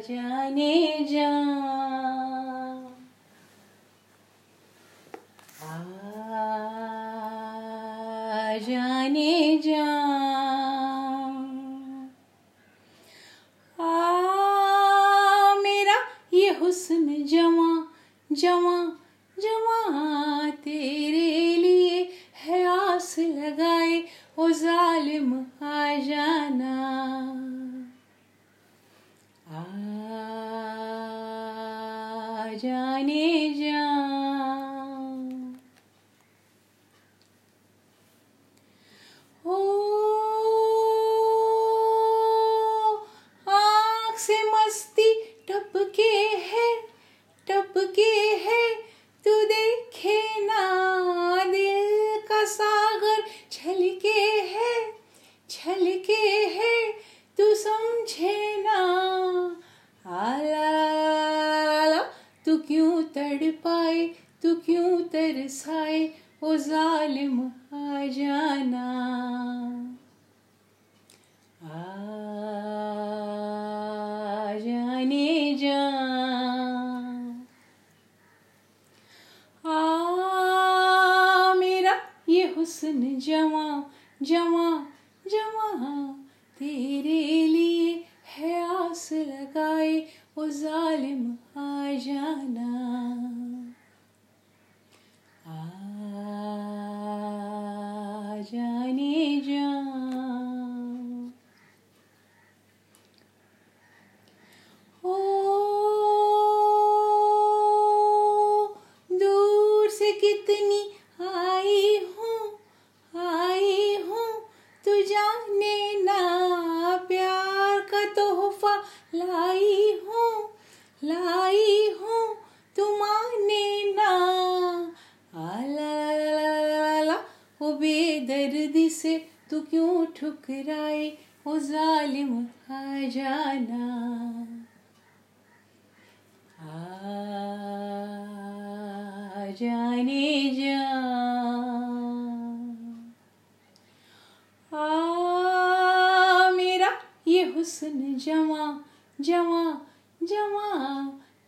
जाने जा। आ जाने जा। आ मेरा ये हुस्न जवा जवा जवा तेरे लिए। जाने जा। ओ आँख से मस्ती टपके है टपके है। क्यों तड़ पाए तू क्यों तरसाए? ओ जालिम आ जाना। आ जाने जा आ मेरा ये हुस्न जवा जवा जवा तेरे लिए है आस लगाए। ओ जालिम जाने जा। दूर से कितनी आई हूँ आई हूँ तू जाने ना। प्यार का तोहफा लाई हूँ लाई हूँ तू क्यों ठुकराए ओ जालिम आ जाना? आ जाने जा। आ मेरा ये हुस्न जवा जवा जवा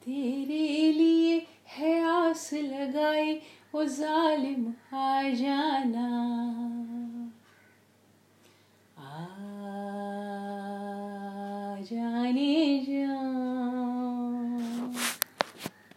तेरे लिए है आस लगाए ओ जालिम आ जाना। आ जाने जा